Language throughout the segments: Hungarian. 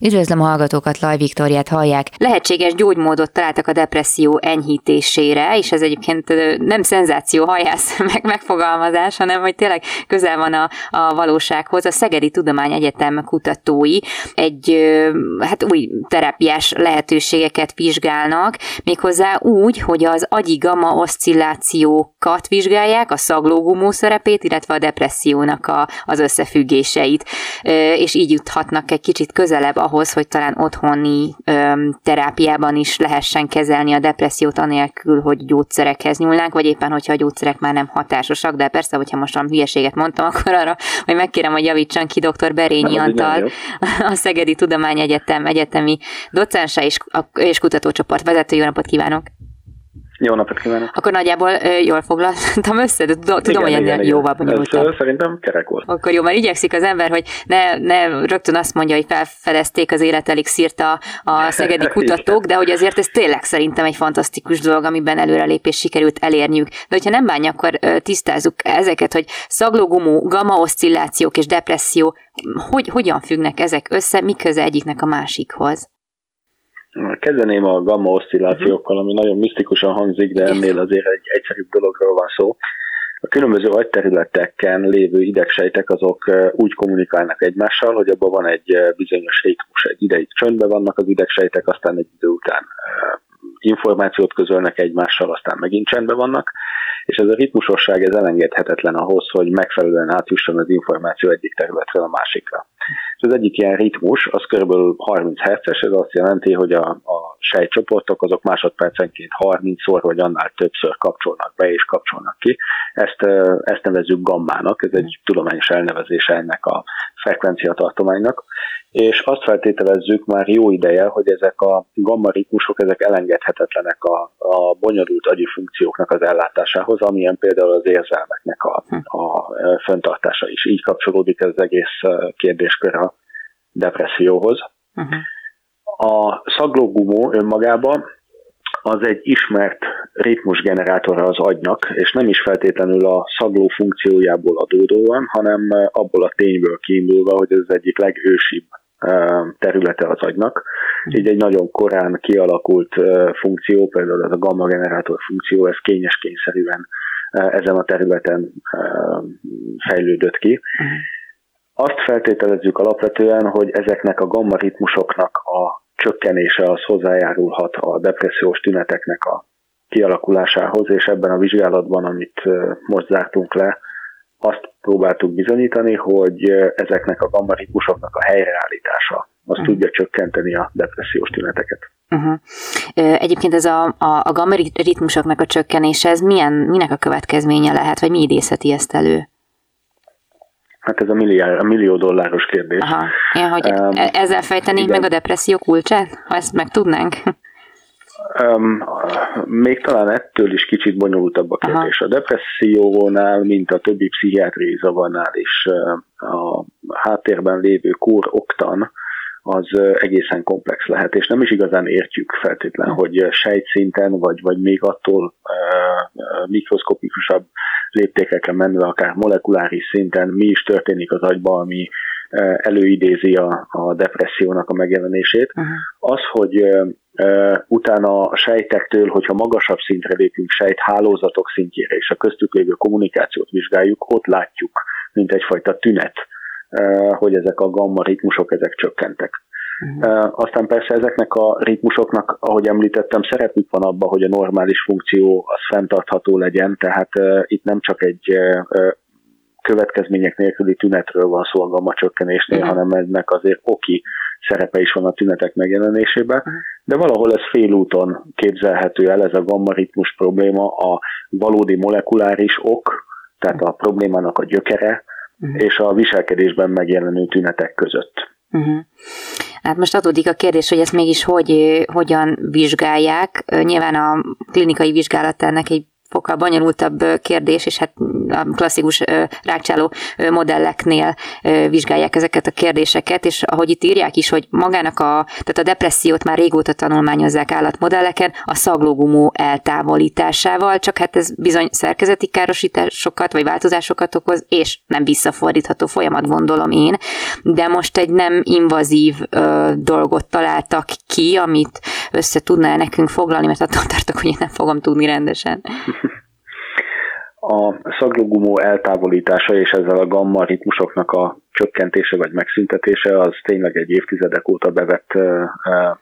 Üdvözlöm a hallgatókat, Laj Viktoriát hallják. Lehetséges gyógymódot találtak a depresszió enyhítésére, és ez egyébként nem szenzáció hajász meg megfogalmazás, hanem hogy tényleg közel van a, a valósághoz. A Szegedi Tudományegyetem kutatói egy hát új terápiás lehetőségeket vizsgálnak, méghozzá úgy, hogy az agyi gamma oszcillációkat vizsgálják, a szaglógumó szerepét, illetve a depressziónak a, az összefüggéseit, és így juthatnak egy kicsit közelebb ahhoz, hogy talán otthoni öm, terápiában is lehessen kezelni a depressziót anélkül, hogy gyógyszerekhez nyúlnánk, vagy éppen, hogyha a gyógyszerek már nem hatásosak, de persze, hogyha most valami hülyeséget mondtam, akkor arra, hogy megkérem, hogy javítsan ki dr. Berényi Antal, a Szegedi Tudományegyetem egyetemi docense és, és kutatócsoport vezető. Jó napot kívánok! Jó napot kívánok! Akkor nagyjából jól foglaltam össze, de tudom, igen, hogy ennél jóval bonyolultabb. Szerintem kerek volt. Akkor jó, mert igyekszik az ember, hogy ne, ne rögtön azt mondja, hogy felfedezték az életelik szírta a szegedi kutatók, de hogy azért ez tényleg szerintem egy fantasztikus dolog, amiben előrelépés sikerült elérniük. De hogyha nem bánja, akkor tisztázzuk ezeket, hogy szaglógumó, gamma oszcillációk és depresszió, hogy, hogyan függnek ezek össze, mi köze egyiknek a másikhoz? Kezdeném a gamma oszcillációkkal, ami nagyon misztikusan hangzik, de ennél azért egy egyszerűbb dologról van szó. A különböző agyterületeken lévő idegsejtek azok úgy kommunikálnak egymással, hogy abban van egy bizonyos ritmus. Egy ideig csöndben vannak az idegsejtek, aztán egy idő után információt közölnek egymással, aztán megint csendben vannak, és ez a ritmusosság ez elengedhetetlen ahhoz, hogy megfelelően átjusson az információ egyik területről a másikra. És az egyik ilyen ritmus, az kb. 30 Hz-es, ez azt jelenti, hogy a, a sejtcsoportok azok másodpercenként 30-szor vagy annál többször kapcsolnak be és kapcsolnak ki. Ezt, ezt nevezzük gammának, ez egy tudományos elnevezése ennek a frekvencia tartománynak, és azt feltételezzük már jó ideje, hogy ezek a gamma ritmusok, ezek elengedhetetlenek a, a bonyolult agyi funkcióknak az ellátásához, amilyen például az érzelmeknek a, a föntartása is. Így kapcsolódik ez az egész kérdéskör a depresszióhoz. Uh-huh. A szaglógumó önmagában az egy ismert ritmusgenerátora az agynak, és nem is feltétlenül a szagló funkciójából adódóan, hanem abból a tényből kiindulva, hogy ez az egyik legősibb területe az agynak. Így egy nagyon korán kialakult funkció, például ez a gamma generátor funkció, ez kényes kényszerűen ezen a területen fejlődött ki. Azt feltételezzük alapvetően, hogy ezeknek a gamma ritmusoknak a csökkenése az hozzájárulhat a depressziós tüneteknek a kialakulásához, és ebben a vizsgálatban, amit most zártunk le, azt próbáltuk bizonyítani, hogy ezeknek a gamma ritmusoknak a helyreállítása az uh-huh. tudja csökkenteni a depressziós tüneteket. Uh-huh. Egyébként ez a, a, a gamma ritmusoknak a csökkenése, ez milyen, minek a következménye lehet, vagy mi idézheti ezt elő? Hát ez a, milliárd, a millió dolláros kérdés. Aha. Ja, hogy um, ezzel fejtenénk igen. meg a depresszió kulcsát, ha ezt meg tudnánk? Um, még talán ettől is kicsit bonyolultabb a kérdés. Aha. A depressziónál, mint a többi pszichiátriai zavarnál is a háttérben lévő kór oktan, az egészen komplex lehet, és nem is igazán értjük feltétlen, hogy sejtszinten, vagy, vagy még attól uh, mikroszkopikusabb léptékeken menve, akár molekuláris szinten mi is történik az agyban, ami előidézi a, a depressziónak a megjelenését. Uh-huh. Az, hogy uh, utána a sejtektől, hogyha magasabb szintre lépünk, sejthálózatok szintjére, és a köztük lévő kommunikációt vizsgáljuk, ott látjuk, mint egyfajta tünet, hogy ezek a gamma ritmusok, ezek csökkentek. Uh-huh. Aztán persze ezeknek a ritmusoknak, ahogy említettem, szerepük van abban, hogy a normális funkció az fenntartható legyen, tehát itt nem csak egy következmények nélküli tünetről van szó a gamma csökkenésnél, uh-huh. hanem ennek azért oki szerepe is van a tünetek megjelenésében, de valahol ez félúton képzelhető el, ez a gamma ritmus probléma, a valódi molekuláris ok, tehát a problémának a gyökere, uh-huh. és a viselkedésben megjelenő tünetek között. Uh-huh. Hát most adódik a kérdés, hogy ezt mégis hogy, hogyan vizsgálják. Nyilván a klinikai vizsgálat ennek egy sokkal bonyolultabb kérdés, és hát a klasszikus rákcsáló modelleknél vizsgálják ezeket a kérdéseket, és ahogy itt írják is, hogy magának a, tehát a depressziót már régóta tanulmányozzák állatmodelleken, a szaglógumó eltávolításával, csak hát ez bizony szerkezeti károsításokat vagy változásokat okoz, és nem visszafordítható folyamat, gondolom én, de most egy nem invazív ö, dolgot találtak ki, amit össze tudná nekünk foglalni, mert attól tartok, hogy én nem fogom tudni rendesen. A szaglógumó eltávolítása és ezzel a gamma ritmusoknak a csökkentése vagy megszüntetése az tényleg egy évtizedek óta bevett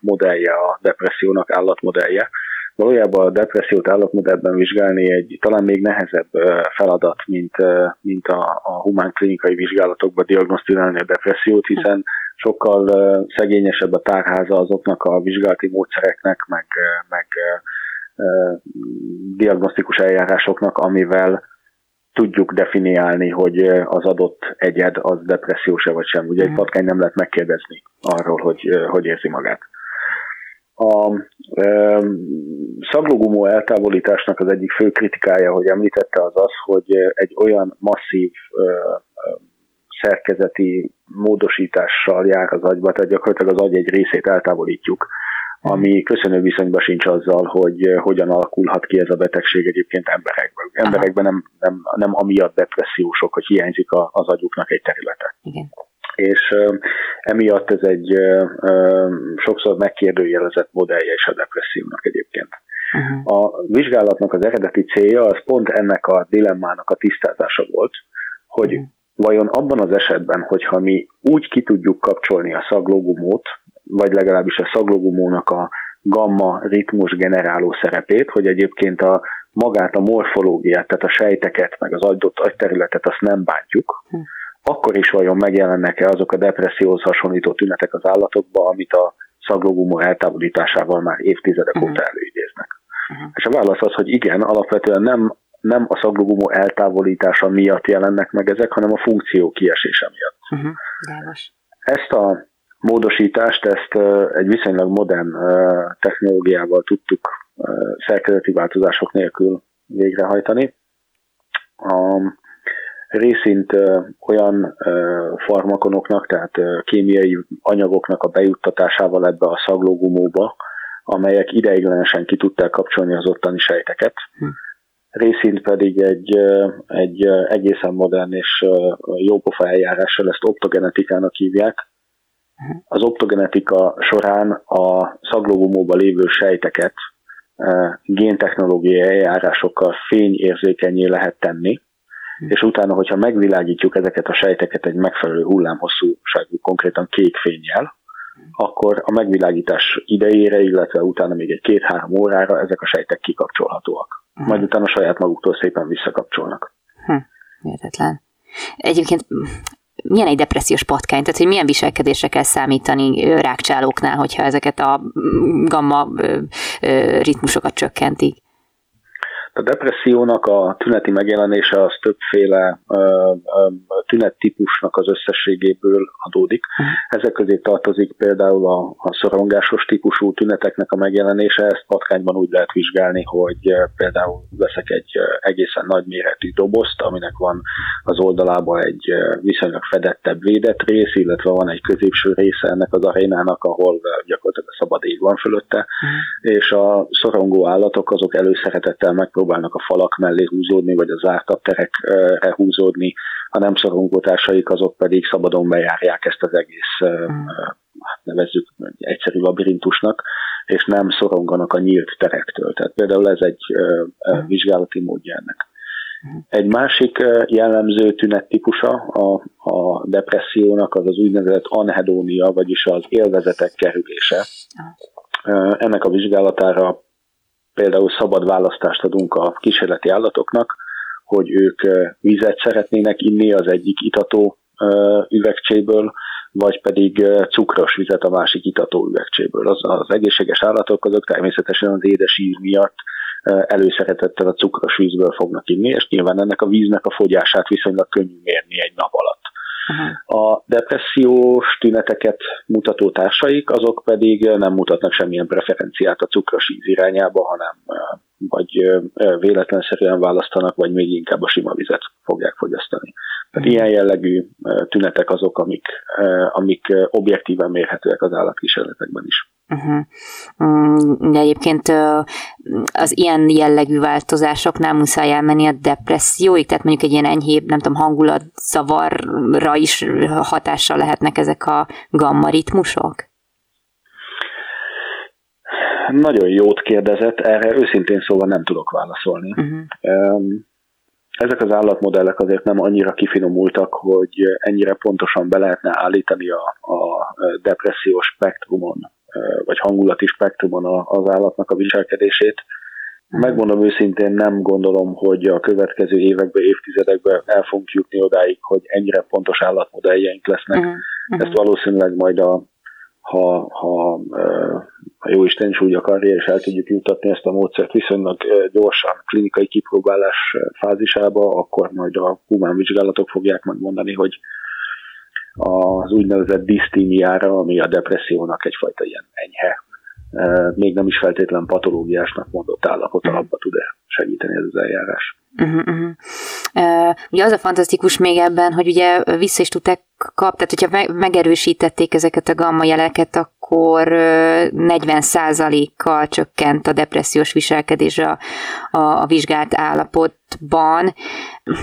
modellje a depressziónak, állatmodellje. Valójában a depressziót állatmodellben vizsgálni egy talán még nehezebb feladat, mint, mint a, a humán klinikai vizsgálatokban diagnosztizálni a depressziót, hiszen sokkal szegényesebb a tárháza azoknak a vizsgálati módszereknek, meg, meg diagnosztikus eljárásoknak, amivel tudjuk definiálni, hogy az adott egyed az depressziós-e vagy sem. Ugye egy mhm. patkány nem lehet megkérdezni arról, hogy hogy érzi magát. A e, szaglógumó eltávolításnak az egyik fő kritikája, hogy említette, az az, hogy egy olyan masszív e, szerkezeti módosítással jár az agyba, tehát gyakorlatilag az agy egy részét eltávolítjuk, ami köszönő viszonyban sincs azzal, hogy eh, hogyan alakulhat ki ez a betegség egyébként emberekben. Emberekben nem, nem, nem amiatt depressziósok, hogy hiányzik a, az agyuknak egy területe. Igen. És uh, emiatt ez egy uh, sokszor megkérdőjelezett modellje is a depressziónak egyébként. Uh-huh. A vizsgálatnak az eredeti célja az pont ennek a dilemmának a tisztázása volt, hogy uh-huh. vajon abban az esetben, hogyha mi úgy ki tudjuk kapcsolni a szaglógumót, vagy legalábbis a szaglogumónak a gamma ritmus generáló szerepét, hogy egyébként a magát, a morfológiát, tehát a sejteket, meg az adott agyterületet azt nem bántjuk, hm. akkor is vajon megjelennek-e azok a depresszióhoz hasonlító tünetek az állatokban, amit a szaglogumó eltávolításával már évtizedek hm. óta előidéznek. Hm. És a válasz az, hogy igen, alapvetően nem, nem a szaglogumó eltávolítása miatt jelennek meg ezek, hanem a funkció kiesése miatt. Uh-huh. Ezt a módosítást, ezt egy viszonylag modern technológiával tudtuk szerkezeti változások nélkül végrehajtani. A részint olyan farmakonoknak, tehát kémiai anyagoknak a bejuttatásával ebbe a szaglógumóba, amelyek ideiglenesen ki tudták kapcsolni az ottani sejteket. Hm. Részint pedig egy, egy egészen modern és jópofa eljárással, ezt optogenetikának hívják, az optogenetika során a szaglógumóban lévő sejteket e, géntechnológiai eljárásokkal fényérzékenyé lehet tenni, hm. és utána, hogyha megvilágítjuk ezeket a sejteket egy megfelelő hullámhosszúságú, konkrétan kék fényjel, akkor a megvilágítás idejére, illetve utána még egy két-három órára ezek a sejtek kikapcsolhatóak. Hm. Majd utána saját maguktól szépen visszakapcsolnak. Hm, értetlen. Egyébként milyen egy depressziós patkány, tehát hogy milyen viselkedésre kell számítani rákcsálóknál, hogyha ezeket a gamma ritmusokat csökkentik? A depressziónak a tüneti megjelenése az többféle tünettípusnak az összességéből adódik. Uh-huh. Ezek közé tartozik például a, a szorongásos típusú tüneteknek a megjelenése, ezt patkányban úgy lehet vizsgálni, hogy például veszek egy egészen nagy méretű dobozt, aminek van az oldalában egy viszonylag fedettebb védett rész, illetve van egy középső része ennek az arénának, ahol gyakorlatilag a szabad ég van fölötte, uh-huh. és a szorongó állatok azok előszeretettel megpróbálják próbálnak a falak mellé húzódni, vagy a zártabb terekre húzódni, a nem szorongótársaik azok pedig szabadon bejárják ezt az egész, mm. hát nevezzük egyszerű labirintusnak, és nem szoronganak a nyílt terektől. Tehát például ez egy mm. vizsgálati módja ennek. Mm. Egy másik jellemző tünettípusa a, a depressziónak az az úgynevezett anhedónia, vagyis az élvezetek kerülése. Ennek a vizsgálatára például szabad választást adunk a kísérleti állatoknak, hogy ők vizet szeretnének inni az egyik itató üvegcséből, vagy pedig cukros vizet a másik itató üvegcséből. Az, az egészséges állatok azok természetesen az édes íz miatt előszeretettel a cukros vízből fognak inni, és nyilván ennek a víznek a fogyását viszonylag könnyű mérni egy nap alatt. A depressziós tüneteket mutató társaik, azok pedig nem mutatnak semmilyen preferenciát a cukros íz irányába, hanem vagy véletlenszerűen választanak, vagy még inkább a sima vizet fogják fogyasztani. Tehát ilyen jellegű tünetek azok, amik, amik objektíven mérhetőek az állatkísérletekben is. Uh-huh. De egyébként az ilyen jellegű változásoknál muszáj elmenni a depresszióig, tehát mondjuk egy ilyen enyhébb, nem tudom, hangulatzavarra is hatással lehetnek ezek a gamma ritmusok? Nagyon jót kérdezett, erre őszintén szóval nem tudok válaszolni. Uh-huh. Ezek az állatmodellek azért nem annyira kifinomultak, hogy ennyire pontosan be lehetne állítani a, a depressziós spektrumon, vagy hangulati spektrumon az állatnak a viselkedését. Megmondom őszintén, nem gondolom, hogy a következő években, évtizedekben el fogunk jutni odáig, hogy ennyire pontos állatmodelljeink lesznek. Uh-huh. Ezt valószínűleg majd a ha, ha, ha jó Isten is úgy akarja, és el tudjuk jutatni ezt a módszert viszonylag gyorsan klinikai kipróbálás fázisába, akkor majd a humán vizsgálatok fogják megmondani, hogy az úgynevezett disztímiára, ami a depressziónak egyfajta ilyen enyhe, még nem is feltétlen patológiásnak mondott állapot alapba tud-e segíteni ez az eljárás. Uh-huh, uh-huh. Uh, ugye az a fantasztikus még ebben, hogy ugye vissza is tudták kap, tehát hogyha megerősítették ezeket a gamma jeleket, akkor 40%-kal csökkent a depressziós viselkedés a, a, a vizsgált állapotban.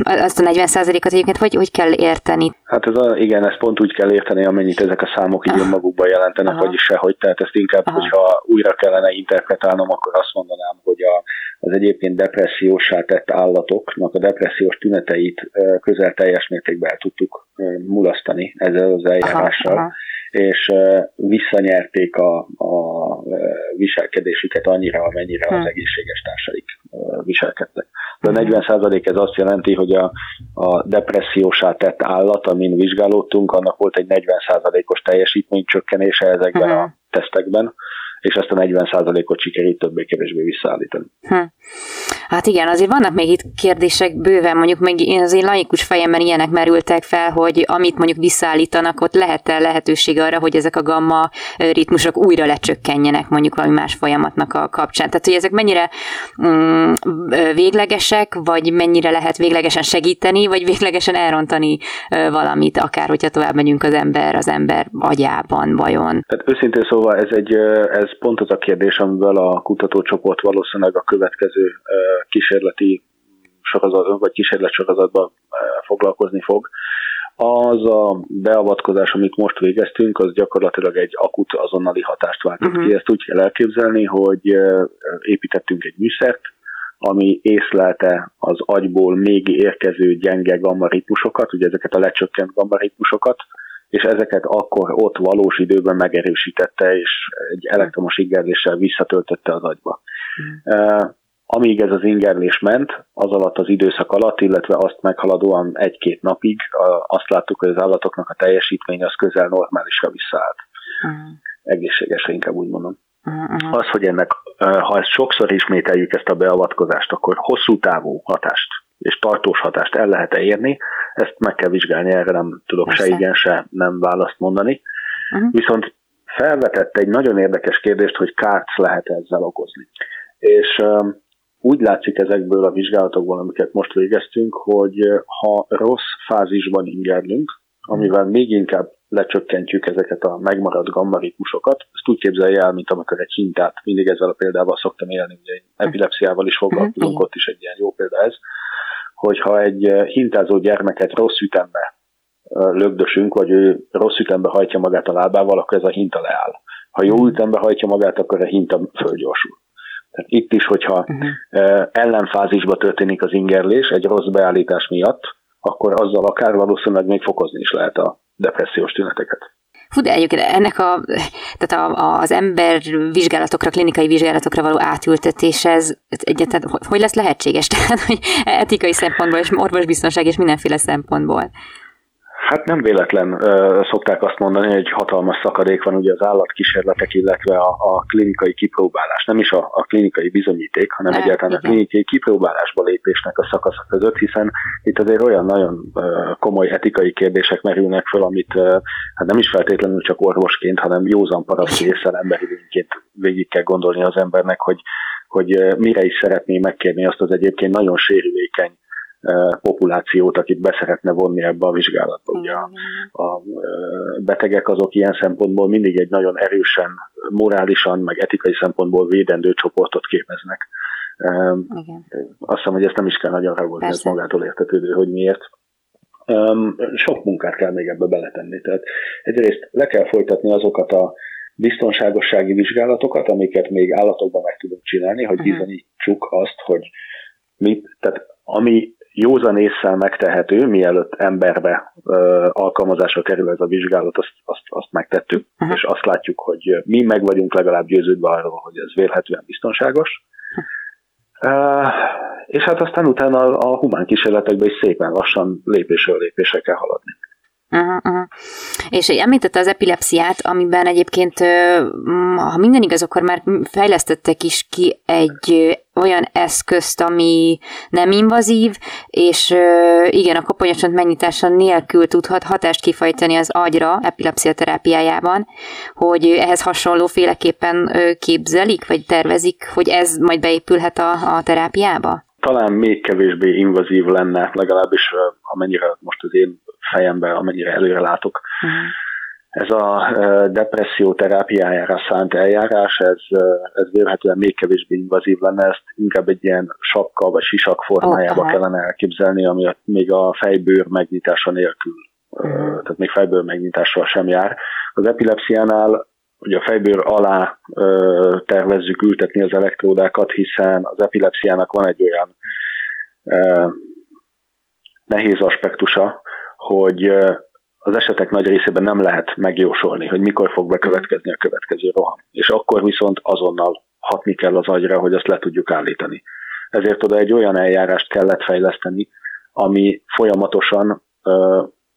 Azt a 40%-ot egyébként hogy, hogy kell érteni? Hát ez a, igen, ezt pont úgy kell érteni, amennyit ezek a számok így magukban jelentenek, Aha. vagyis sehogy. Tehát ezt inkább, Aha. hogyha újra kellene interpretálnom, akkor azt mondanám, hogy a, az egyébként depressziósá tett állatoknak a depressziós tüneteit közel teljes mértékben el tudtuk mulasztani ezzel az eljárással, aha, aha. és visszanyerték a, a viselkedésüket annyira, amennyire az hm. egészséges társaik viselkedtek. De a 40 hm. ez azt jelenti, hogy a, a depressziósá tett állat, amin vizsgálódtunk, annak volt egy 40 os teljesítménycsökkenése ezekben uh-huh. a tesztekben, és ezt a 40%-ot sikerült többé-kevésbé visszaállítani. Hm. Hát igen, azért vannak még itt kérdések bőven, mondjuk még én az én laikus fejemben ilyenek merültek fel, hogy amit mondjuk visszaállítanak, ott lehet-e lehetőség arra, hogy ezek a gamma ritmusok újra lecsökkenjenek mondjuk valami más folyamatnak a kapcsán. Tehát, hogy ezek mennyire mm, véglegesek, vagy mennyire lehet véglegesen segíteni, vagy véglegesen elrontani valamit, akár hogyha tovább megyünk az ember, az ember agyában, vajon. Tehát őszintén szóval ez egy, ez pont az a kérdés, amivel a kutatócsoport valószínűleg a következő kísérleti sorozat, vagy kísérletsorozatban foglalkozni fog. Az a beavatkozás, amit most végeztünk, az gyakorlatilag egy akut azonnali hatást váltott uh-huh. ki. Ezt úgy kell elképzelni, hogy építettünk egy műszert, ami észlelte az agyból még érkező gyenge gammaritmusokat, ugye ezeket a lecsökkent gammaritmusokat, és ezeket akkor ott valós időben megerősítette, és egy elektromos ingerléssel visszatöltötte az agyba. Mm. Amíg ez az ingerlés ment, az alatt az időszak alatt, illetve azt meghaladóan egy-két napig azt láttuk, hogy az állatoknak a teljesítmény az közel normálisra visszaállt. Uh-huh. Egészségesre inkább úgy mondom. Uh-huh. Az, hogy ennek, ha ezt sokszor ismételjük ezt a beavatkozást, akkor hosszú távú hatást és tartós hatást el lehet-e érni, ezt meg kell vizsgálni, erre nem tudok Persze. se igen, se nem választ mondani. Uh-huh. Viszont felvetett egy nagyon érdekes kérdést, hogy kárt lehet ezzel okozni. És um, úgy látszik ezekből a vizsgálatokból, amiket most végeztünk, hogy ha rossz fázisban ingerlünk, amivel még inkább lecsökkentjük ezeket a megmaradt gammaritmusokat. Ezt úgy képzelje el, mint amikor egy hintát, mindig ezzel a példával szoktam élni, ugye én epilepsziával is foglalkozunk, ott is egy ilyen jó példa ez, hogyha egy eh, hintázó gyermeket rossz ütembe eh, lögdösünk, vagy ő rossz ütembe hajtja magát a lábával, akkor ez a hinta leáll. Ha jó ütembe hajtja magát, akkor a hinta fölgyorsul. Tehát itt is, hogyha uh-huh. ellenfázisba történik az ingerlés egy rossz beállítás miatt, akkor azzal akár valószínűleg még fokozni is lehet a depressziós tüneteket. Fú, de egyébként ennek a, tehát a, az ember vizsgálatokra, klinikai vizsgálatokra való átültetés, ez egyáltalán hogy lesz lehetséges? Tehát, hogy etikai szempontból, és orvosbiztonság, és mindenféle szempontból. Hát nem véletlen szokták azt mondani, hogy hatalmas szakadék van ugye az állatkísérletek, illetve a, a klinikai kipróbálás. Nem is a, a klinikai bizonyíték, hanem hát, egyáltalán igen. a klinikai kipróbálásba lépésnek a szakasza között, hiszen itt azért olyan nagyon komoly etikai kérdések merülnek föl, amit hát nem is feltétlenül csak orvosként, hanem józan paraszti észre emberi végig kell gondolni az embernek, hogy hogy mire is szeretné megkérni azt az egyébként nagyon sérülékeny populációt, akit beszeretne vonni ebbe a vizsgálatba. Ugye a, a betegek azok ilyen szempontból mindig egy nagyon erősen, morálisan, meg etikai szempontból védendő csoportot képeznek. Igen. Azt hiszem, hogy ezt nem is kell nagyon ragadni, ez magától értetődő, hogy miért. Sok munkát kell még ebbe beletenni. Tehát egyrészt le kell folytatni azokat a biztonságossági vizsgálatokat, amiket még állatokban meg tudunk csinálni, hogy uh-huh. bizonyítsuk azt, hogy mit, tehát ami józan észsel megtehető, mielőtt emberbe ö, alkalmazásra kerül ez a vizsgálat, azt, azt, azt megtettük, uh-huh. és azt látjuk, hogy mi meg vagyunk legalább győződve arról, hogy ez vélhetően biztonságos. Uh, és hát aztán utána a, a humán kísérletekben is szépen lassan lépésről lépésre kell haladni. Uh-huh, uh-huh. És említette az epilepsziát, amiben egyébként, ha minden igaz, akkor már fejlesztettek is ki egy olyan eszközt, ami nem invazív, és igen, a koponyacsont megnyitása nélkül tudhat hatást kifajtani az agyra epilepsia terápiájában, hogy ehhez hasonló féleképpen képzelik, vagy tervezik, hogy ez majd beépülhet a, a terápiába? Talán még kevésbé invazív lenne, legalábbis amennyire most az én fejembe, amennyire előre látok. Uh-huh. Ez a depresszió terápiájára szánt eljárás, ez, ez vélhetően még kevésbé invazív lenne, ezt inkább egy ilyen sapka vagy sisak formájába oh, kellene elképzelni, ami még a fejbőr megnyitása nélkül, uh-huh. tehát még fejbőr megnyitással sem jár. Az epilepsziánál hogy a fejbőr alá ö, tervezzük ültetni az elektródákat, hiszen az epilepsziának van egy olyan ö, nehéz aspektusa, hogy az esetek nagy részében nem lehet megjósolni, hogy mikor fog bekövetkezni a következő roham. És akkor viszont azonnal hatni kell az agyra, hogy azt le tudjuk állítani. Ezért oda egy olyan eljárást kellett fejleszteni, ami folyamatosan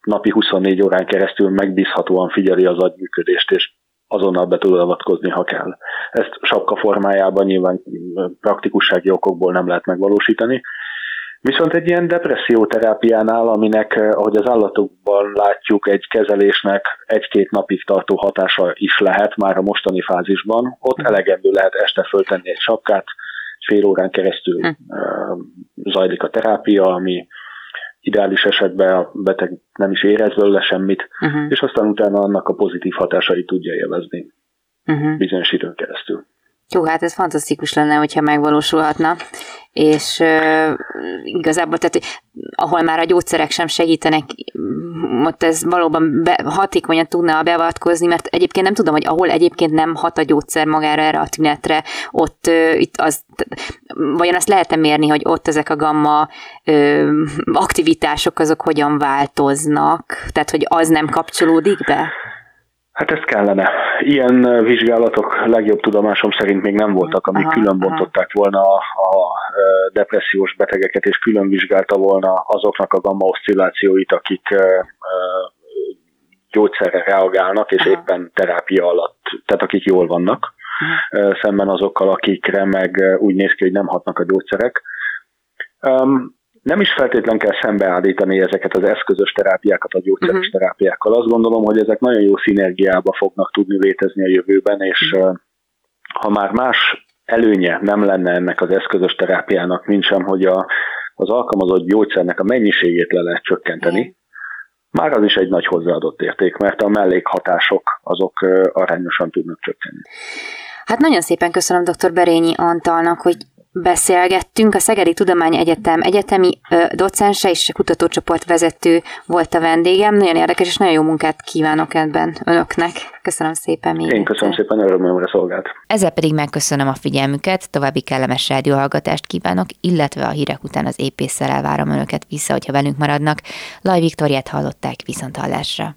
napi 24 órán keresztül megbízhatóan figyeli az agyműködést, és azonnal be tud avatkozni, ha kell. Ezt sapka formájában nyilván praktikussági okokból nem lehet megvalósítani, Viszont egy ilyen depresszióterápiánál, aminek, eh, ahogy az állatokban látjuk, egy kezelésnek egy-két napig tartó hatása is lehet már a mostani fázisban, ott hm. elegendő lehet este föltenni egy sapkát, fél órán keresztül hm. Eh, zajlik a terápia, ami ideális esetben a beteg nem is érez belőle semmit, uh-huh. és aztán utána annak a pozitív hatásait tudja élvezni uh-huh. bizonyos időn keresztül. Jó, hát ez fantasztikus lenne, hogyha megvalósulhatna, és uh, igazából, tehát ahol már a gyógyszerek sem segítenek, ott ez valóban be, hatékonyan tudna beavatkozni, mert egyébként nem tudom, hogy ahol egyébként nem hat a gyógyszer magára erre a tünetre, ott uh, itt az, vajon azt lehet mérni, hogy ott ezek a gamma uh, aktivitások azok hogyan változnak, tehát hogy az nem kapcsolódik be? Hát ezt kellene. Ilyen vizsgálatok legjobb tudomásom szerint még nem voltak, amik külön bontották volna a, a depressziós betegeket, és külön vizsgálta volna azoknak a gamma oszcillációit, akik gyógyszerre reagálnak, és Aha. éppen terápia alatt, tehát akik jól vannak, Aha. szemben azokkal, akikre meg úgy néz ki, hogy nem hatnak a gyógyszerek nem is feltétlen kell szembeállítani ezeket az eszközös terápiákat a gyógyszeres uh-huh. terápiákkal. Azt gondolom, hogy ezek nagyon jó szinergiába fognak tudni létezni a jövőben, és uh-huh. ha már más előnye nem lenne ennek az eszközös terápiának, mint sem, hogy a, az alkalmazott gyógyszernek a mennyiségét le lehet csökkenteni, uh-huh. már az is egy nagy hozzáadott érték, mert a mellékhatások azok arányosan tudnak csökkenni. Hát nagyon szépen köszönöm dr. Berényi Antalnak, hogy beszélgettünk. A Szegedi Tudományegyetem egyetemi ö, docense és kutatócsoport vezető volt a vendégem. Nagyon érdekes és nagyon jó munkát kívánok ebben önöknek. Köszönöm szépen még. Én köszönöm szépen, örömmel szolgált. Ezzel pedig megköszönöm a figyelmüket, további kellemes rádióhallgatást kívánok, illetve a hírek után az épésszel elvárom önöket vissza, hogyha velünk maradnak. Laj Viktoriát hallották viszont hallásra.